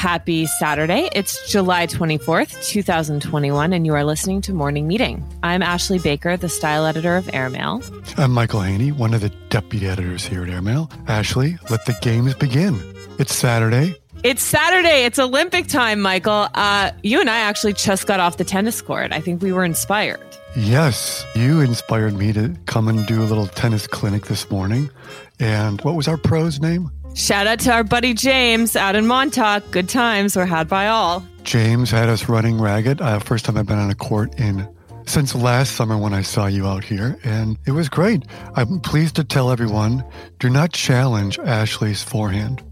Happy Saturday. It's July 24th, 2021, and you are listening to Morning Meeting. I'm Ashley Baker, the style editor of Airmail. I'm Michael Hainey, one of the deputy editors here at Airmail. Ashley, let the games begin. It's Saturday. It's Saturday. It's Olympic time, Michael. Uh, you and I actually just got off the tennis court. I think we were inspired. Yes, you inspired me to come and do a little tennis clinic this morning. And what was our pro's name? Shout out to our buddy James out in Montauk. Good times were had by all. James had us running ragged. Uh, first time I've been on a court in since last summer when I saw you out here, and it was great. I'm pleased to tell everyone do not challenge Ashley's forehand.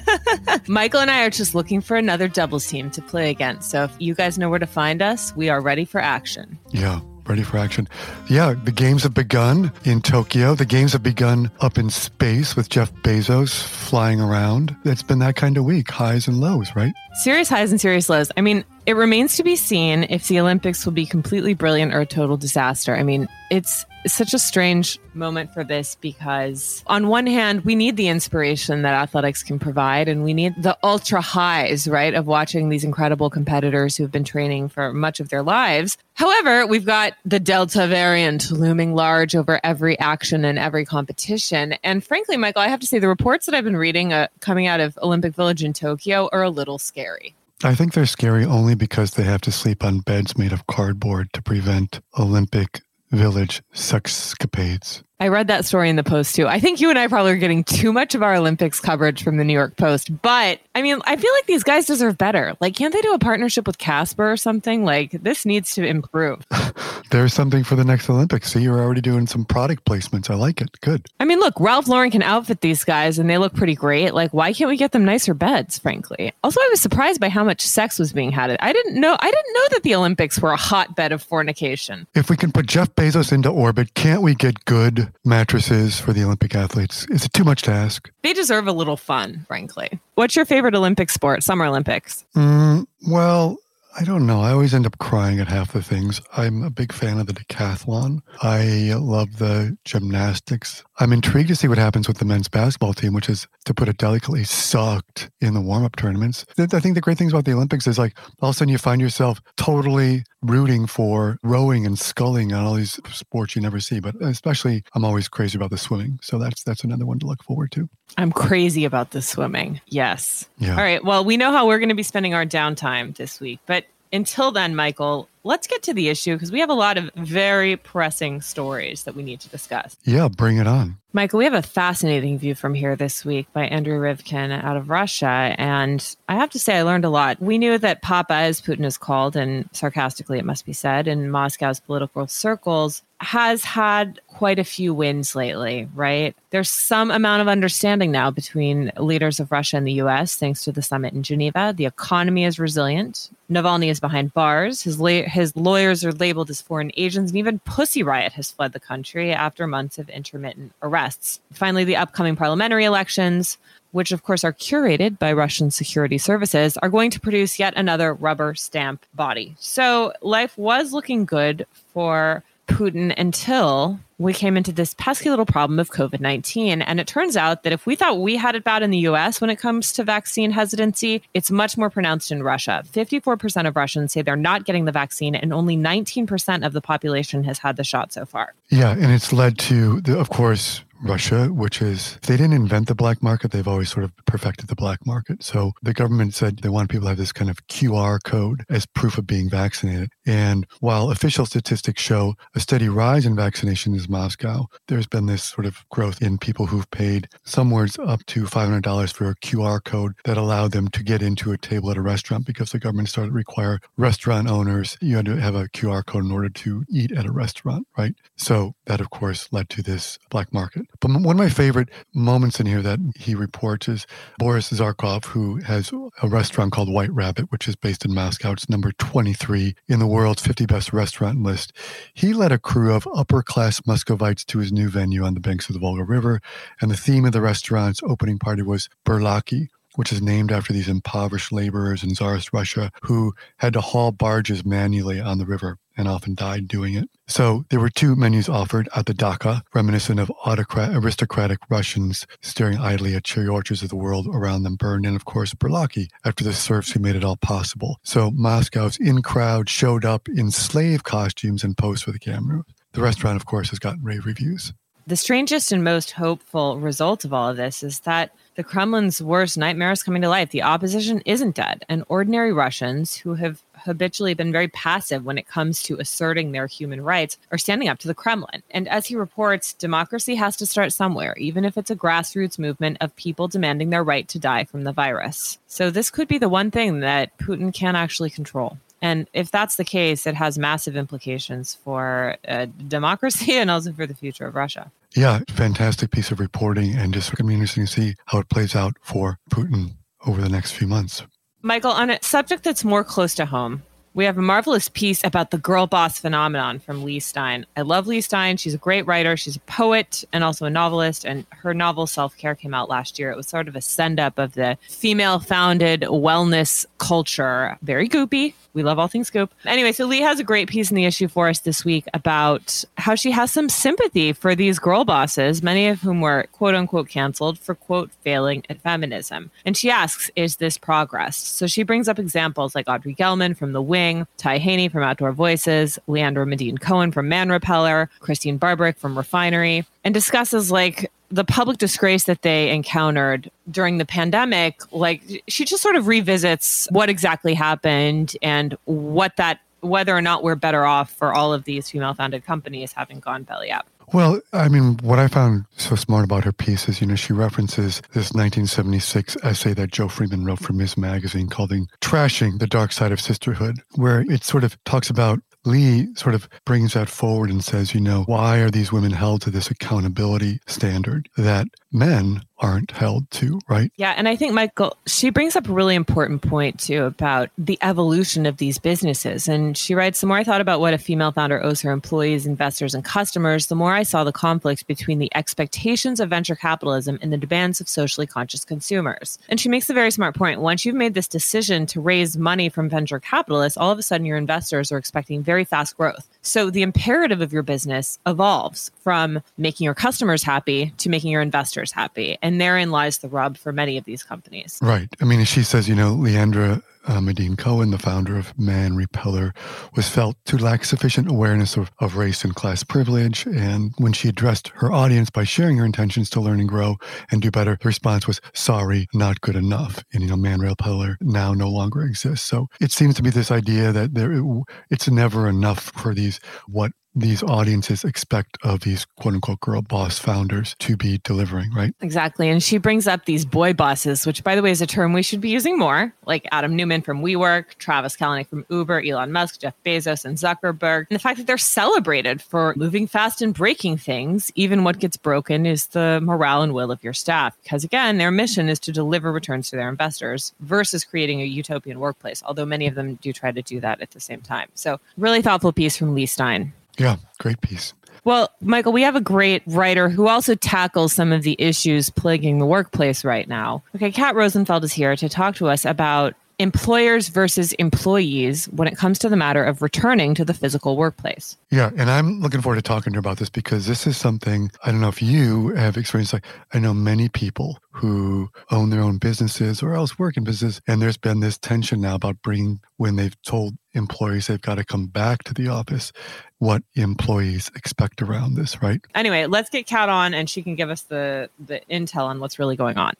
Michael and I are just looking for another doubles team to play against. So if you guys know where to find us, we are ready for action. Yeah ready for action. Yeah, the games have begun in Tokyo. The games have begun up in space with Jeff Bezos flying around. It's been that kind of week, highs and lows, right? Serious highs and serious lows. I mean, it remains to be seen if the Olympics will be completely brilliant or a total disaster. I mean, it's such a strange moment for this because, on one hand, we need the inspiration that athletics can provide, and we need the ultra highs, right, of watching these incredible competitors who have been training for much of their lives. However, we've got the Delta variant looming large over every action and every competition. And frankly, Michael, I have to say the reports that I've been reading uh, coming out of Olympic Village in Tokyo are a little scary. I think they're scary only because they have to sleep on beds made of cardboard to prevent Olympic village sexcapades. I read that story in the Post too. I think you and I probably are getting too much of our Olympics coverage from the New York Post. But I mean, I feel like these guys deserve better. Like, can't they do a partnership with Casper or something? Like, this needs to improve. There's something for the next Olympics. See, you're already doing some product placements. I like it. Good. I mean, look, Ralph Lauren can outfit these guys and they look pretty great. Like, why can't we get them nicer beds, frankly? Also, I was surprised by how much sex was being had. At I didn't know I didn't know that the Olympics were a hotbed of fornication. If we can put Jeff Bezos into orbit, can't we get good mattresses for the Olympic athletes. Is it too much to ask? They deserve a little fun, frankly. What's your favorite Olympic sport? Summer Olympics? Mm, well, I don't know. I always end up crying at half the things. I'm a big fan of the decathlon. I love the gymnastics. I'm intrigued to see what happens with the men's basketball team, which is, to put it delicately, sucked in the warm up tournaments. I think the great things about the Olympics is like all of a sudden you find yourself totally rooting for rowing and sculling on all these sports you never see. But especially, I'm always crazy about the swimming. So that's that's another one to look forward to. I'm crazy about the swimming. Yes. Yeah. All right. Well, we know how we're going to be spending our downtime this week. But until then, Michael, let's get to the issue because we have a lot of very pressing stories that we need to discuss. Yeah, bring it on. Michael, we have a fascinating view from here this week by Andrew Rivkin out of Russia. And I have to say, I learned a lot. We knew that Papa, as Putin is called, and sarcastically it must be said, in Moscow's political circles, has had quite a few wins lately, right? There's some amount of understanding now between leaders of Russia and the US, thanks to the summit in Geneva. The economy is resilient. Navalny is behind bars. His, la- his lawyers are labeled as foreign agents, and even Pussy Riot has fled the country after months of intermittent arrests. Finally, the upcoming parliamentary elections which of course are curated by Russian security services, are going to produce yet another rubber stamp body. So life was looking good for Putin until we came into this pesky little problem of COVID 19. And it turns out that if we thought we had it bad in the US when it comes to vaccine hesitancy, it's much more pronounced in Russia. 54% of Russians say they're not getting the vaccine, and only 19% of the population has had the shot so far. Yeah, and it's led to, the, of course, Russia, which is they didn't invent the black market, they've always sort of perfected the black market. So the government said they want people to have this kind of QR code as proof of being vaccinated. And while official statistics show a steady rise in vaccination in Moscow, there's been this sort of growth in people who've paid somewhere up to $500 for a QR code that allowed them to get into a table at a restaurant because the government started to require restaurant owners, you had to have a QR code in order to eat at a restaurant, right? So that, of course, led to this black market. But one of my favorite moments in here that he reports is Boris Zarkov, who has a restaurant called White Rabbit, which is based in Moscow. It's number 23 in the world's 50 best restaurant list. He led a crew of upper class Muscovites to his new venue on the banks of the Volga River. And the theme of the restaurant's opening party was Burlaki, which is named after these impoverished laborers in Tsarist Russia who had to haul barges manually on the river and often died doing it. So there were two menus offered at the Daka, reminiscent of autocrat- aristocratic Russians staring idly at cherry orchards of the world around them burned, and of course Burlaki, after the serfs who made it all possible. So Moscow's in crowd showed up in slave costumes and posed for the camera. The restaurant, of course, has gotten rave reviews. The strangest and most hopeful result of all of this is that the Kremlin's worst nightmare is coming to life. The opposition isn't dead, and ordinary Russians who have habitually been very passive when it comes to asserting their human rights are standing up to the Kremlin. And as he reports, democracy has to start somewhere, even if it's a grassroots movement of people demanding their right to die from the virus. So this could be the one thing that Putin can't actually control. And if that's the case, it has massive implications for uh, democracy and also for the future of Russia. Yeah, fantastic piece of reporting, and just going to be interesting to see how it plays out for Putin over the next few months. Michael, on a subject that's more close to home, we have a marvelous piece about the girl boss phenomenon from Leigh Stein. I love Leigh Stein. She's a great writer. She's a poet and also a novelist. And her novel Self Care came out last year. It was sort of a send up of the female founded wellness culture. Very goopy, we love all things Goop. Anyway, so Leigh has a great piece in the issue for us this week about how she has some sympathy for these girl bosses, many of whom were quote unquote canceled for quote failing at feminism. And she asks, is this progress? So she brings up examples like Audrey Gelman from The Wing, Ty Haney from Outdoor Voices, Leandra Medine Cohen from Man Repeller, Christene Barberich from Refinery, and discusses like the public disgrace that they encountered during the pandemic, like she just sort of revisits what exactly happened and what that whether or not we're better off for all of these female founded companies having gone belly up. Well, I mean, what I found so smart about her piece is, you know, she references this 1976 essay that Jo Freeman wrote for Ms. Magazine called Trashing the Dark Side of Sisterhood, where it sort of talks about Leigh sort of brings that forward and says, you know, why are these women held to this accountability standard that men aren't held to, right? Yeah. And I think, Michael, she brings up a really important point, too, about the evolution of these businesses. And she writes The more I thought about what a female founder owes her employees, investors, and customers, the more I saw the conflict between the expectations of venture capitalism and the demands of socially conscious consumers. And she makes a very smart point. Once you've made this decision to raise money from venture capitalists, all of a sudden your investors are expecting very fast growth. So the imperative of your business evolves from making your customers happy to making your investors happy. And therein lies the rub for many of these companies. Right. I mean, she says, you know, Leandra uh, Medine Cohen, the founder of Man Repeller, was felt to lack sufficient awareness of, of race and class privilege. And when she addressed her audience by sharing her intentions to learn and grow and do better, the response was, sorry, not good enough. And, you know, Man Repeller now no longer exists. So it seems to be this idea that there, it's never enough for these, what these audiences expect of these quote unquote girl boss founders to be delivering, right? Exactly. And she brings up these boy bosses, which by the way is a term we should be using more, like Adam Neumann from WeWork, Travis Kalanick from Uber, Elon Musk, Jeff Bezos, and Zuckerberg. And the fact that they're celebrated for moving fast and breaking things, even what gets broken is the morale and will of your staff. Because again, their mission is to deliver returns to their investors versus creating a utopian workplace, although many of them do try to do that at the same time. So, really thoughtful piece from Leigh Stein. Yeah, great piece. Well, Michael, we have a great writer who also tackles some of the issues plaguing the workplace right now. Okay, Kat Rosenfeld is here to talk to us about employers versus employees when it comes to the matter of returning to the physical workplace. Yeah, and I'm looking forward to talking to her about this because this is something I don't know if you have experienced. Like, I know many people who own their own businesses or else work in business, and there's been this tension now about bringing when they've told employees they've got to come back to the office what employees expect around this right anyway let's get kat on and she can give us the the intel on what's really going on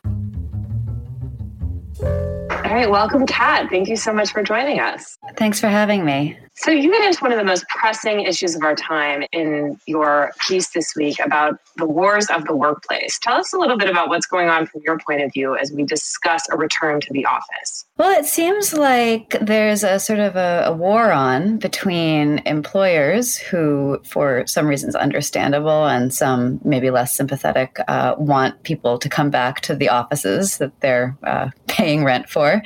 all right, welcome, Kat. Thank you so much for joining us. Thanks for having me. So, you get into one of the most pressing issues of our time in your piece this week about the wars of the workplace. Tell us a little bit about what's going on from your point of view as we discuss a return to the office. Well, it seems like there's a sort of a, a war on between employers who, for some reasons understandable and some maybe less sympathetic, uh, want people to come back to the offices that they're uh, paying rent for,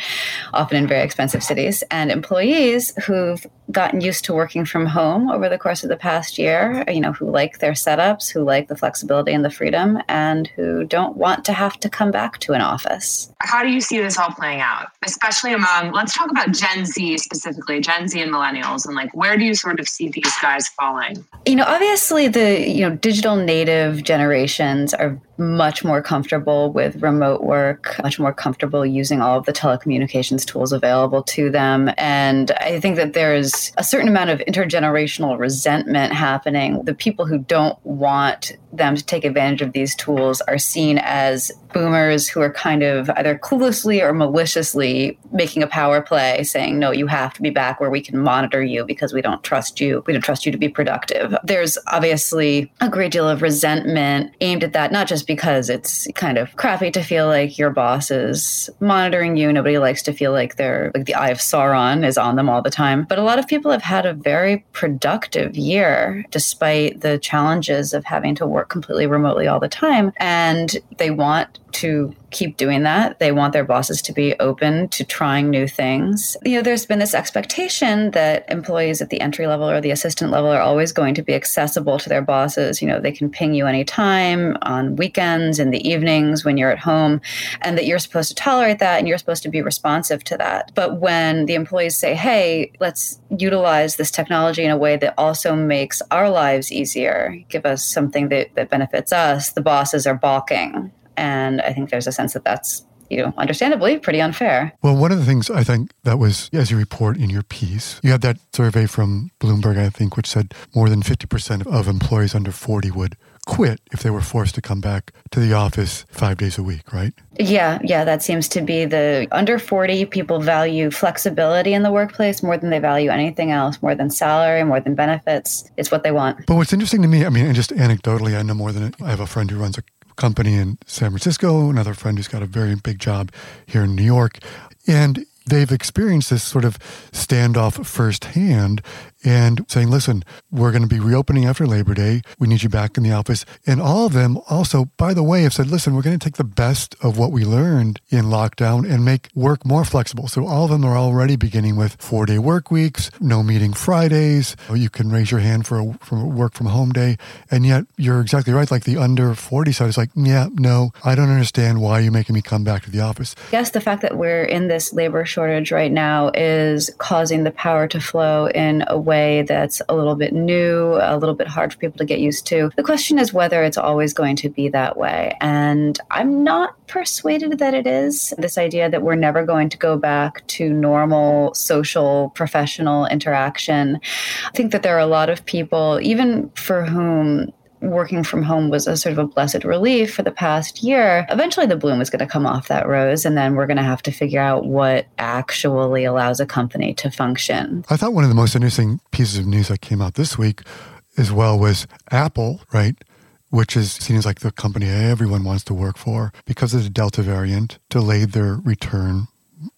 often in very expensive cities, and employees who've gotten used to working from home over the course of the past year, you know, who like their setups, who like the flexibility and the freedom, and who don't want to have to come back to an office. How do you see this all playing out, especially among, let's talk about Gen Z specifically, Gen Z and millennials, and like where do you sort of see these guys falling? You know, obviously the, you know, digital native generations are much more comfortable with remote work, much more comfortable using all of the telecommunications tools available to them. And I think that there's a certain amount of intergenerational resentment happening. The people who don't want them to take advantage of these tools are seen as boomers who are kind of either cluelessly or maliciously making a power play saying no you have to be back where we can monitor you because we don't trust you. We don't trust you to be productive. There's obviously a great deal of resentment aimed at that not just because it's kind of crappy to feel like your boss is monitoring you. Nobody likes to feel like they're like the eye of sauron is on them all the time. But a lot of people have had a very productive year despite the challenges of having to work completely remotely all the time. And they want to keep doing that. They want their bosses to be open to trying new things. You know, there's been this expectation that employees at the entry level or the assistant level are always going to be accessible to their bosses. You know, they can ping you anytime on weekends, in the evenings, when you're at home, and that you're supposed to tolerate that and you're supposed to be responsive to that. But when the employees say, hey, let's utilize this technology in a way that also makes our lives easier, give us something that, that benefits us, the bosses are balking and I think there's a sense that that's you know, understandably pretty unfair. Well, one of the things I think that was, as you report in your piece, you had that survey from Bloomberg, I think, which said more than 50% of employees under 40 would quit if they were forced to come back to the office five days a week, right? Yeah, yeah, that seems to be the under 40 people value flexibility in the workplace more than they value anything else, more than salary, more than benefits. It's what they want. But what's interesting to me, I mean, and just anecdotally, I know more than I have a friend who runs a company in San Francisco, another friend who's got a very big job here in New York. And they've experienced this sort of standoff firsthand and saying, listen, we're going to be reopening after Labor Day. We need you back in the office. And all of them also, by the way, have said, listen, we're going to take the best of what we learned in lockdown and make work more flexible. So all of them are already beginning with four day work weeks, no meeting Fridays. You can raise your hand for a, for a work from home day. And yet you're exactly right. Like the under 40 side is like, yeah, no, I don't understand why you're making me come back to the office. Yes, the fact that we're in this labor shortage right now is causing the power to flow in a that's a little bit new, a little bit hard for people to get used to. The question is whether it's always going to be that way. And I'm not persuaded that it is. This idea that we're never going to go back to normal social, professional interaction. I think that there are a lot of people, even for whom working from home was a sort of a blessed relief for the past year, eventually the bloom is going to come off that rose. And then we're going to have to figure out what actually allows a company to function. I thought one of the most interesting pieces of news that came out this week as well was Apple, right? Which is seen as like the company everyone wants to work for because of the Delta variant, delayed their return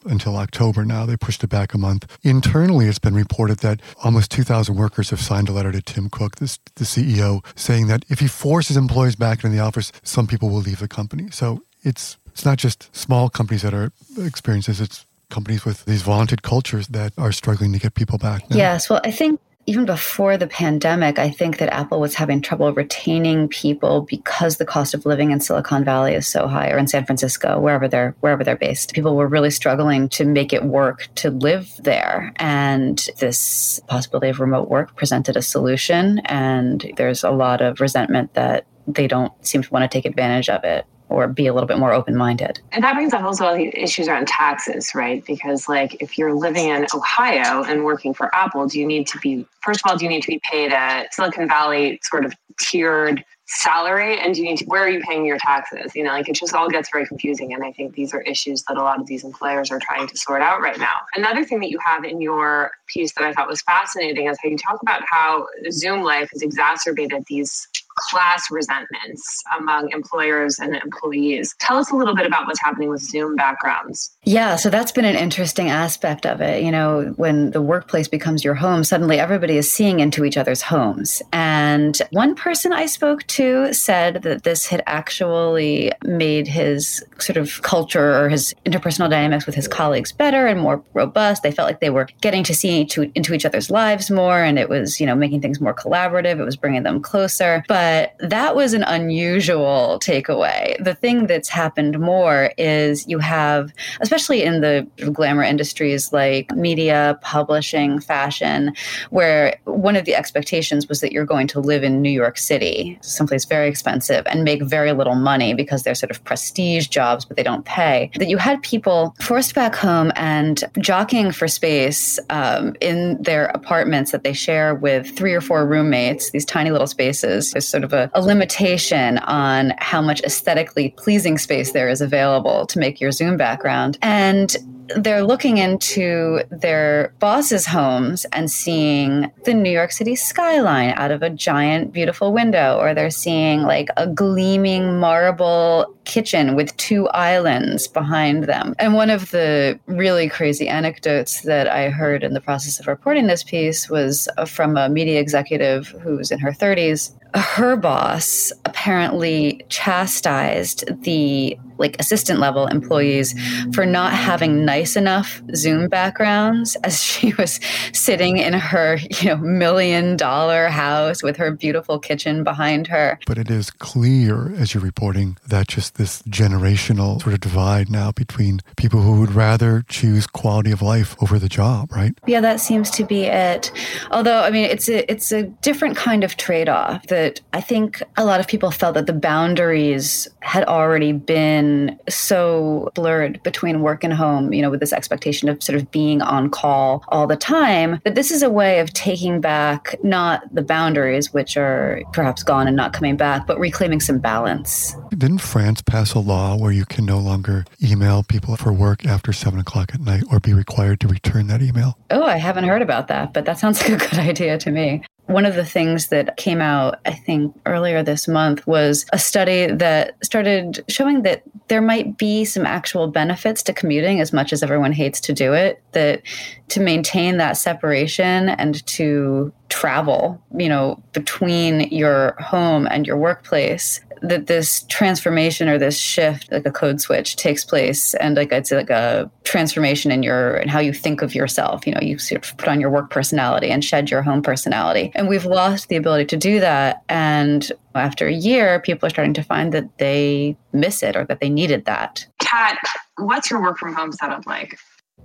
until October now. They pushed it back a month. Internally, it's been reported that almost 2,000 workers have signed a letter to Tim Cook, this, the CEO, saying that if he forces employees back into the office, some people will leave the company. So it's it's not just small companies that are experiencing this, it's companies with these vaunted cultures that are struggling to get people back. Now. Yes. Well, I think even before the pandemic, I think that Apple was having trouble retaining people because the cost of living in Silicon Valley is so high, or in San Francisco, wherever they're wherever they're based. People were really struggling to make it work to live there, and this possibility of remote work presented a solution. And there's a lot of resentment that they don't seem to want to take advantage of it or be a little bit more open minded. And that brings up also the issues around taxes, right? Because, like, if you're living in Ohio and working for Apple, do you need to be, first of all, do you need to be paid a Silicon Valley sort of tiered salary and do you need to, where are you paying your taxes you know like it just all gets very confusing and i think these are issues that a lot of these employers are trying to sort out right now another thing that you have in your piece that i thought was fascinating is how you talk about how zoom life has exacerbated these class resentments among employers and employees. Tell us a little bit about what's happening with Zoom backgrounds. Yeah, so that's been an interesting aspect of it. You know, when the workplace becomes your home, suddenly everybody is seeing into each other's homes. And one person I spoke to said that this had actually made his sort of culture or his interpersonal dynamics with his colleagues better and more robust. They felt like they were getting to see into, into each other's lives more, and it was, you know, making things more collaborative. It was bringing them closer. But that was an unusual takeaway. The thing that's happened more is you have, especially in the glamour industries like media, publishing, fashion, where one of the expectations was that you're going to live in New York City, someplace very expensive, and make very little money because they're sort of prestige jobs, but they don't pay. That you had people forced back home and jockeying for space um, in their apartments that they share with three or four roommates, these tiny little spaces. There's sort of a, a limitation on how much aesthetically pleasing space there is available to make your Zoom background. And they're looking into their bosses' homes and seeing the New York City skyline out of a giant, beautiful window, or they're seeing like a gleaming marble kitchen with two islands behind them. And one of the really crazy anecdotes that I heard in the process of reporting this piece was uh, from a media executive who's in her 30s her boss apparently chastised the like assistant level employees for not having nice enough zoom backgrounds as she was sitting in her you know million dollar house with her beautiful kitchen behind her. But it is clear as you're reporting that just this generational sort of divide now between people who would rather choose quality of life over the job right? Yeah that seems to be it. Although i mean it's a it's a different kind of trade-off that i think a lot of people felt that the boundaries had already been so blurred between work and home, you know, with this expectation of sort of being on call all the time, that this is a way of taking back not the boundaries, which are perhaps gone and not coming back, but reclaiming some balance. Didn't France pass a law where you can no longer email people for work after seven o'clock at night or be required to return that email? Oh, I haven't heard about that, but that sounds like a good idea to me. One of the things that came out, I think, earlier this month was a study that started showing that there might be some actual benefits to commuting as much as everyone hates to do it, that to maintain that separation and to travel, you know, between your home and your workplace that this transformation or this shift, like a code switch, takes place, and like say, like a transformation in your and how you think of yourself. You know, you sort of put on your work personality and shed your home personality, and we've lost the ability to do that. And after a year, people are starting to find that they miss it or that they needed that. Kat, what's your work from home setup like?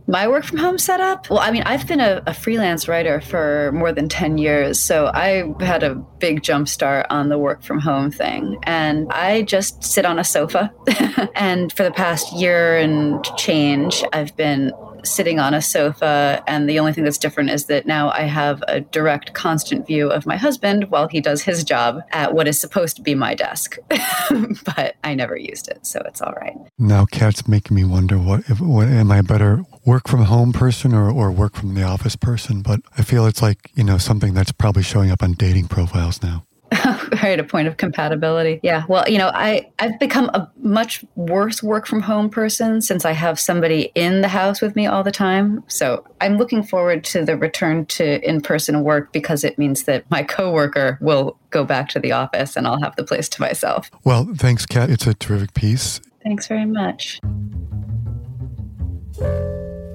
My work from home setup well i mean i've been a, a, freelance writer for more than 10 years so i had a big jump start on the work from home thing and i just sit on a sofa and for the past year and change i've been sitting on a sofa. And the only thing that's different is that now I have a direct, constant view of my husband while he does his job at what is supposed to be my desk. but I never used it, so it's all right. Now, Kat's making me wonder what, if, what am I better work from home person or, or work from the office person? But I feel it's like, you know, something that's probably showing up on dating profiles now. right a point of compatibility. Yeah well you know i i've become a much worse work from home person since i have somebody in the house with me all the time. So i'm looking forward to the return to in-person work because it means that my coworker will go back to the office and i'll have the place to myself. Well thanks kat. It's a terrific piece. Thanks very much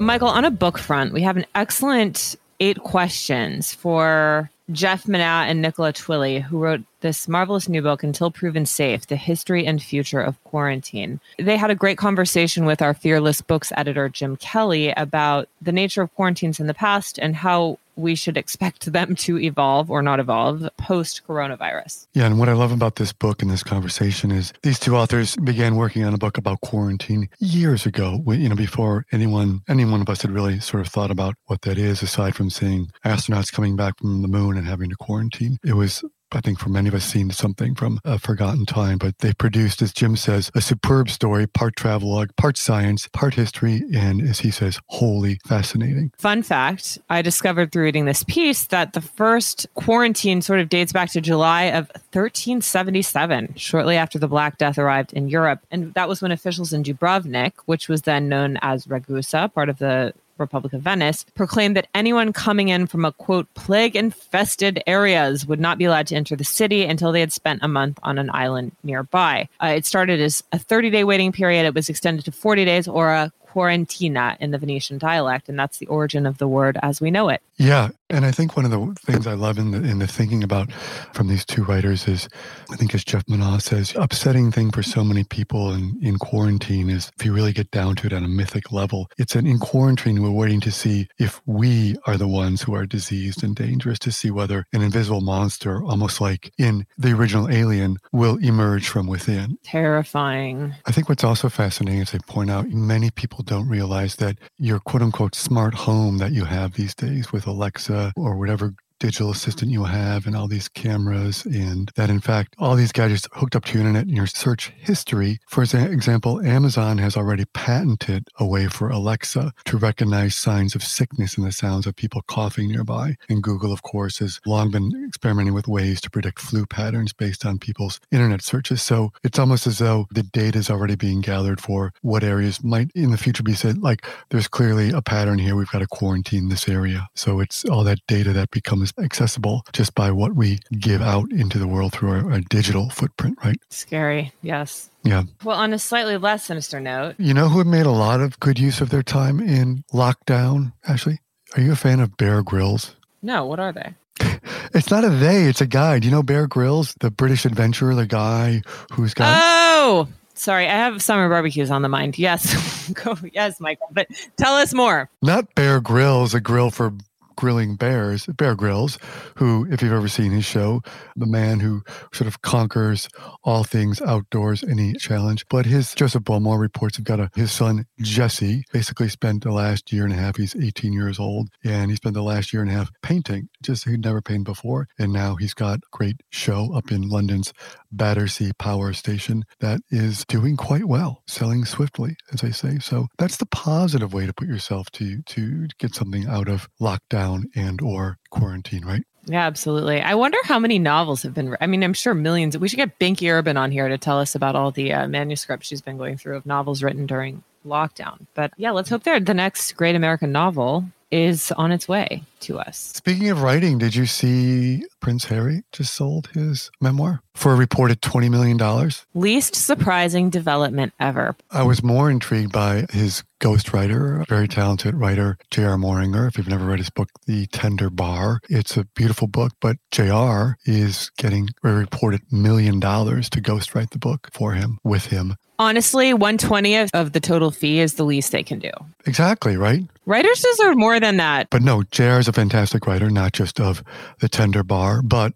michael on a book front we have an excellent eight questions for Jeff Manaugh and Nicola Twilley, who wrote this marvelous new book, Until Proven Safe The History and Future of Quarantine. They had a great conversation with our Fearless Books editor, Jim Kelly, about the nature of quarantines in the past and how we should expect them to evolve or not evolve post coronavirus. Yeah, and what I love about this book and this conversation is these two authors began working on a book about quarantine years ago, you know, before anyone any one of us had really sort of thought about what that is aside from seeing astronauts coming back from the moon and having to quarantine. It was I think for many of us seen something from a forgotten time, but they produced, as Jim says, a superb story, part travelogue, part science, part history, and as he says, wholly fascinating. Fun fact I discovered through reading this piece that the first quarantine sort of dates back to July of 1377, shortly after the Black Death arrived in Europe. And that was when officials in Dubrovnik, which was then known as Ragusa, part of the Republic of Venice, proclaimed that anyone coming in from a quote plague infested areas would not be allowed to enter the city until they had spent a month on an island nearby. Uh, it started as a 30 day waiting period. It was extended to 40 days or a quarantina in the Venetian dialect, and that's the origin of the word as we know it. Yeah, and I think one of the things I love in the in the thinking about from these two writers is, I think as Jeff Manaugh says, upsetting thing for so many people in, in quarantine is if you really get down to it on a mythic level, it's an in quarantine we're waiting to see if we are the ones who are diseased and dangerous to see whether an invisible monster, almost like in the original Alien, will emerge from within. Terrifying. I think what's also fascinating is they point out many people don't realize that your quote unquote smart home that you have these days with Alexa or whatever digital assistant you have and all these cameras and that in fact all these gadgets hooked up to your internet and your search history. For example amazon has already patented a way for alexa to recognize signs of sickness in the sounds of people coughing nearby. And google of course has long been experimenting with ways to predict flu patterns based on people's internet searches. So it's almost as though the data is already being gathered for what areas might in the future be said like there's clearly a pattern here. We've got to quarantine this area. So it's all that data that becomes accessible just by what we give out into the world through our, our digital footprint, right? Scary, yes. Yeah. Well, on a slightly less sinister note, you know who made a lot of good use of their time in lockdown, Ashley? Are you a fan of Bear Grylls? No, what are they? It's not a they, it's a guy. Do you know Bear Grylls, the British adventurer, the guy who's got. Oh, sorry. I have summer barbecues on the mind. Yes. Go. Yes, Michael. But tell us more. Not Bear Grylls, a grill for grilling bears, Bear Grylls, who, if you've ever seen his show, the man who sort of conquers all things outdoors, any challenge. But his Joseph Bowmore reports have got a his son Jesse basically spent the last year and a half. He's 18 years old, and he spent the last year and a half painting. Just he'd never painted before, and now he's got a great show up in London's Battersea Power Station that is doing quite well, selling swiftly, as I say. So that's the positive way to put yourself to to get something out of lockdown and or quarantine, right? Yeah, absolutely. I wonder how many novels have been. I mean, I'm sure millions. We should get Binky Urban on here to tell us about all the uh, manuscripts she's been going through of novels written during lockdown. But yeah, let's hope they're the next great American novel is on its way to us. Speaking of writing, did you see Prince Harry just sold his memoir for a reported $20 million? Least surprising development ever. I was more intrigued by his ghostwriter, very talented writer, J.R. Moehringer. If you've never read his book, The Tender Bar, it's a beautiful book, but J.R. is getting a reported million dollars to ghostwrite the book for him, with him. Honestly, 120th of the total fee is the least they can do. Exactly, right? Writers deserve more than that. But no, J.R. is a fantastic writer, not just of The Tender Bar, but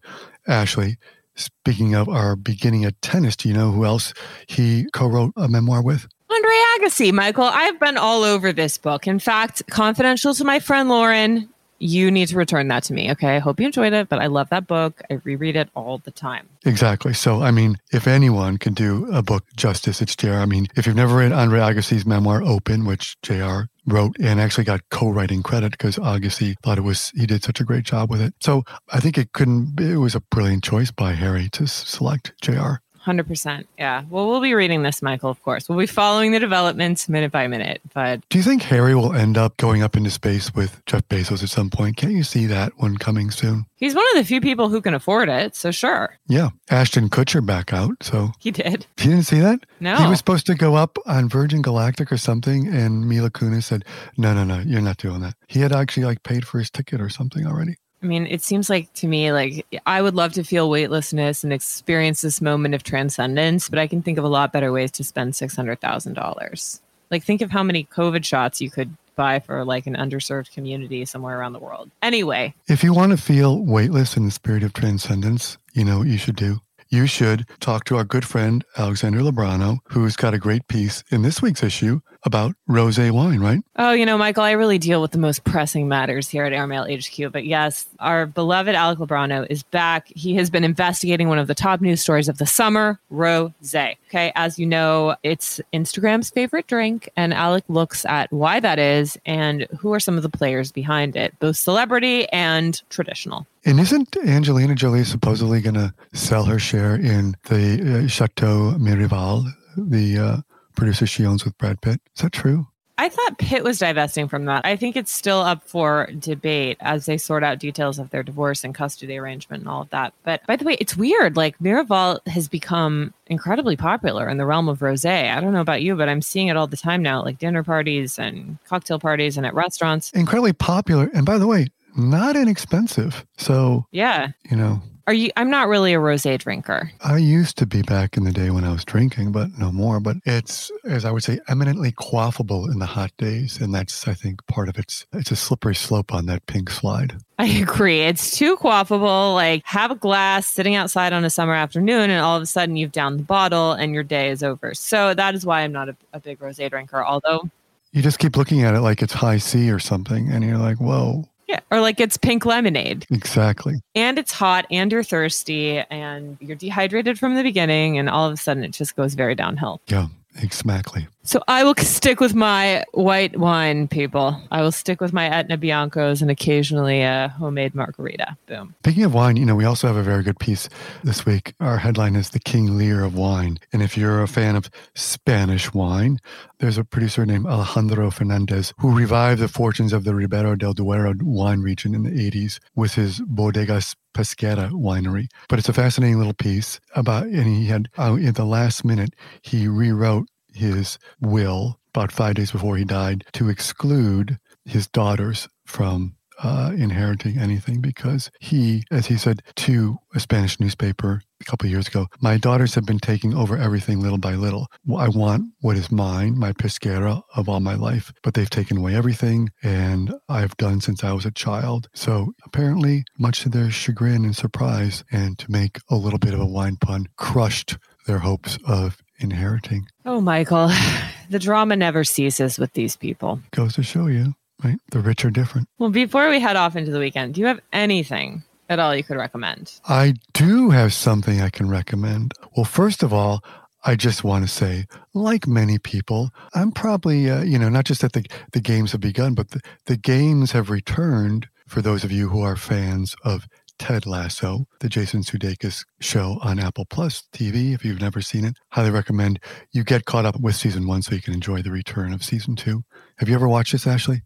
Ashley, speaking of our beginning at tennis, do you know who else he co wrote a memoir with? Andre Agassi, Michael. I've been all over this book. In fact, confidential to my friend Lauren, you need to return that to me. Okay. I hope you enjoyed it, but I love that book. I reread it all the time. Exactly. So, I mean, if anyone can do a book justice, it's JR. I mean, if you've never read Andre Agassi's memoir, Open, which JR wrote and actually got co-writing credit because Agassi thought it was, he did such a great job with it. So I think it couldn't, it was a brilliant choice by Harry to select JR. 100%. Yeah. Well, we'll be reading this, Michael, of course. We'll be following the developments minute by minute. But do you think Harry will end up going up into space with Jeff Bezos at some point? Can't you see that one coming soon? He's one of the few people who can afford it. So, sure. Yeah. Ashton Kutcher back out. So he did. He didn't see that? No. He was supposed to go up on Virgin Galactic or something. And Mila Kunis said, no, no, no, you're not doing that. He had actually like paid for his ticket or something already. I mean, it seems like to me, like I would love to feel weightlessness and experience this moment of transcendence, but I can think of a lot better ways to spend $600,000. Like, think of how many COVID shots you could buy for like an underserved community somewhere around the world. Anyway, if you want to feel weightless in the spirit of transcendence, you know what you should do? You should talk to our good friend Alexander Lobrano, who's got a great piece in this week's issue about rose wine, right? Oh, you know, Michael, I really deal with the most pressing matters here at Airmail HQ. But yes, our beloved Alec Lobrano is back. He has been investigating one of the top news stories of the summer, rose. Okay, as you know, it's Instagram's favorite drink, and Alec looks at why that is and who are some of the players behind it, both celebrity and traditional. And isn't Angelina Jolie supposedly going to sell her share in the uh, Chateau Miraval, the uh, producer she owns with Brad Pitt. Is that true? I thought Pitt was divesting from that. I think it's still up for debate as they sort out details of their divorce and custody arrangement and all of that. But by the way, it's weird. Like Miraval has become incredibly popular in the realm of rosé. I don't know about you, but I'm seeing it all the time now, like dinner parties and cocktail parties and at restaurants. Incredibly popular. And by the way, not inexpensive. So, yeah, you know, are you? I'm not really a rosé drinker. I used to be back in the day when I was drinking, but no more. But it's, as I would say, eminently quaffable in the hot days, and that's, I think, part of it's. It's a slippery slope on that pink slide. I agree. It's too quaffable. Like have a glass sitting outside on a summer afternoon, and all of a sudden you've downed the bottle, and your day is over. So that is why I'm not a, a big rosé drinker. Although you just keep looking at it like it's Hi-C or something, and you're like, whoa. Yeah, or like it's pink lemonade. Exactly. And it's hot and you're thirsty and you're dehydrated from the beginning and all of a sudden it just goes very downhill. Yeah, exactly. So I will stick with my white wine, people. I will stick with my Etna Biancos and occasionally a homemade margarita. Boom. Speaking of wine, you know, we also have a very good piece this week. Our headline is The King Lear of Wine. And if you're a fan of Spanish wine, there's a producer named Alejandro Fernandez who revived the fortunes of the Ribera del Duero wine region in the 80s with his Bodegas Pesquera winery. But it's a fascinating little piece about, and he had, uh, in the last minute, he rewrote his will about five days before he died to exclude his daughters from uh, inheriting anything because he, as he said to a Spanish newspaper a couple of years ago, my daughters have been taking over everything little by little. I want what is mine, my pesquera of all my life, but they've taken away everything and I've done since I was a child. So apparently, much to their chagrin and surprise, and to make a little bit of a wine pun, crushed their hopes of inheriting. Oh, Michael, the drama never ceases with these people. Goes to show you, right? The rich are different. Well, before we head off into the weekend, do you have anything at all you could recommend? I do have something I can recommend. Well, first of all, I just want to say, like many people, I'm probably, uh, you know, not just that the, the games have begun, but the, the games have returned for those of you who are fans of Ted Lasso, the Jason Sudeikis show on Apple Plus TV. If you've never seen it, highly recommend you get caught up with season one so you can enjoy the return of season two. Have you ever watched this, Ashley?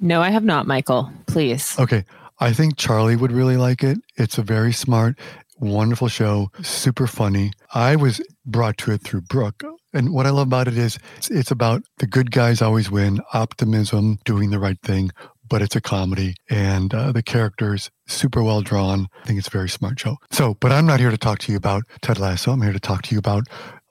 No, I have not, Michael. Please. Okay. I think Charlie would really like it. It's a very smart, wonderful show, super funny. I was brought to it through Brooke. And what I love about it is it's, it's about the good guys always win, optimism, doing the right thing, but it's a comedy and uh, the characters super well drawn. I think it's a very smart show. So, but I'm not here to talk to you about Ted Lasso. I'm here to talk to you about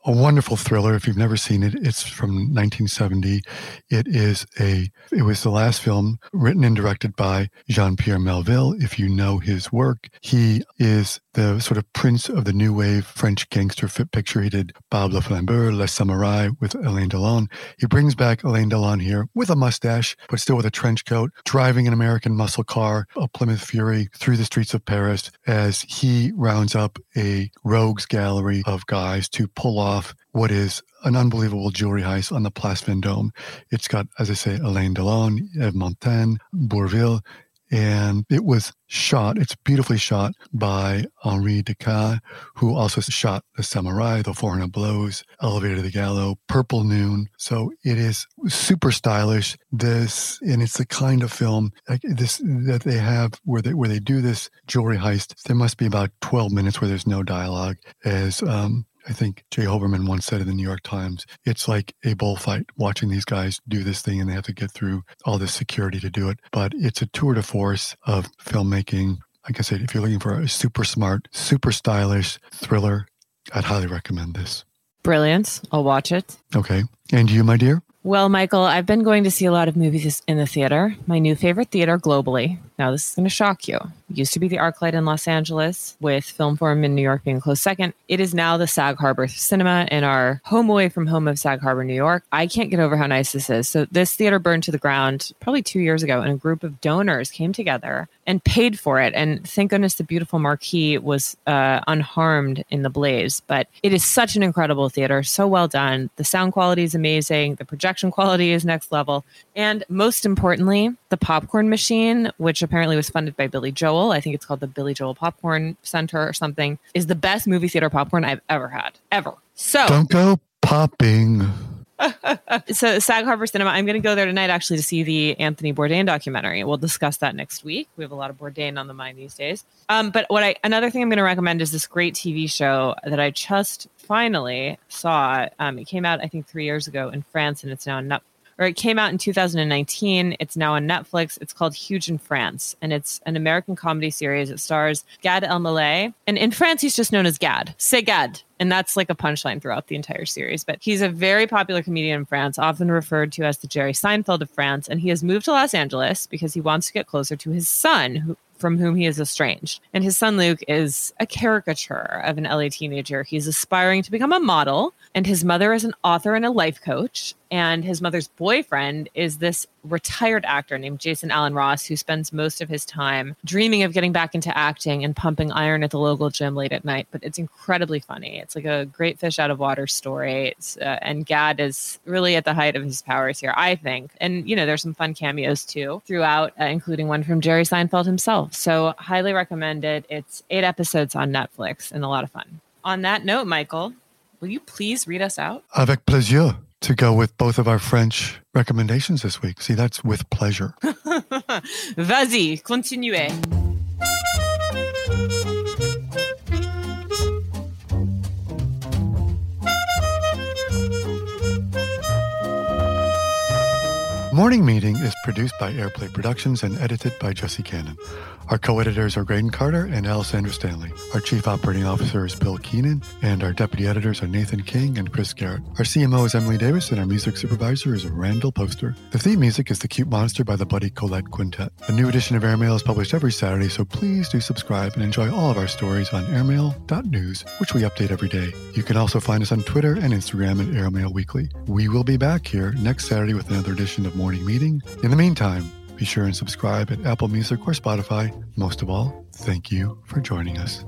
a wonderful thriller. If you've never seen it, it's from 1970. It is a. It was the last film written and directed by Jean-Pierre Melville. If you know his work, he is the sort of prince of the new wave French gangster fit picture. He did Bob Le Flambeur, Les Samurai with Alain Delon. He brings back Alain Delon here with a mustache, but still with a trench coat, driving an American muscle car, a Plymouth Fury, through the streets of Paris as he rounds up a rogues gallery of guys to pull off what is an unbelievable jewelry heist on the Place Vendôme. It's got, as I say, Alain Delon, Yves Montand, Bourvil, and it was shot, it's beautifully shot by Henri Decaë, who also shot The Samurai, The 400 Blows, Elevator to the Gallows, Purple Noon. So it is super stylish. This, and it's the kind of film like this that they have where they, where they do this jewelry heist. There must be about 12 minutes where there's no dialogue as, um, I think J. Hoberman once said in the New York Times, it's like a bullfight watching these guys do this thing and they have to get through all this security to do it. But it's a tour de force of filmmaking. Like I said, if you're looking for a super smart, super stylish thriller, I'd highly recommend this. Brilliant. I'll watch it. Okay. And you, my dear? Well, Michael, I've been going to see a lot of movies in the theater. My new favorite theater globally. Now, this is going to shock you. It used to be the ArcLight in Los Angeles, with Film Forum in New York being close second. It is now the Sag Harbor Cinema in our home away from home of Sag Harbor, New York. I can't get over how nice this is. So, this theater burned to the ground probably two years ago, and a group of donors came together and paid for it. And thank goodness the beautiful marquee was uh, unharmed in the blaze. But it is such an incredible theater, so well done. The sound quality is amazing, the projection quality is next level. And most importantly, the popcorn machine, which apparently was funded by Billy Joel, I think it's called the Billy Joel Popcorn Center or something, is the best movie theater popcorn I've ever had, ever. So don't go popping. so Sag Harbor Cinema, I'm going to go there tonight actually to see the Anthony Bourdain documentary. We'll discuss that next week. We have a lot of Bourdain on the mind these days. Um, but what I another thing I'm going to recommend is this great TV show that I just finally saw. Um, it came out I think three years ago in France, and it's now on or it came out in 2019. It's now on Netflix. It's called Huge in France, and it's an American comedy series. It stars Gad Elmaleh, and in France, he's just known as Gad. Say Gad. And that's like a punchline throughout the entire series. But he's a very popular comedian in France, often referred to as the Jerry Seinfeld of France. And he has moved to Los Angeles because he wants to get closer to his son, who, from whom he is estranged. And his son Luke is a caricature of an LA teenager. He's aspiring to become a model, and his mother is an author and a life coach. And his mother's boyfriend is this retired actor named Jason Allen Ross, who spends most of his time dreaming of getting back into acting and pumping iron at the local gym late at night. But it's incredibly funny. It's like a great fish out of water story. Uh, and Gad is really at the height of his powers here, I think. And, you know, there's some fun cameos too throughout, uh, including one from Jerry Seinfeld himself. So, highly recommended. It's eight episodes on Netflix and a lot of fun. On that note, Michael, will you please read us out? Avec plaisir to go with both of our French recommendations this week. See, that's with pleasure. Vas-y, continuez. Morning Meeting is produced by Airplay Productions and edited by Jesse Cannon. Our co-editors are Graydon Carter and Alessandra Stanley. Our chief operating officer is Bill Keenan, and our deputy editors are Nathan King and Chris Garrett. Our CMO is Emily Davis, and our music supervisor is Randall Poster. The theme music is The Cute Monster by the Buddy Collette Quintet. A new edition of Airmail is published every Saturday, so please do subscribe and enjoy all of our stories on airmail.news, which we update every day. You can also find us on Twitter and Instagram at Airmail Weekly. We will be back here next Saturday with another edition of Morning Meeting. In the meantime, be sure and subscribe at Apple Music or Spotify. Most of all, thank you for joining us.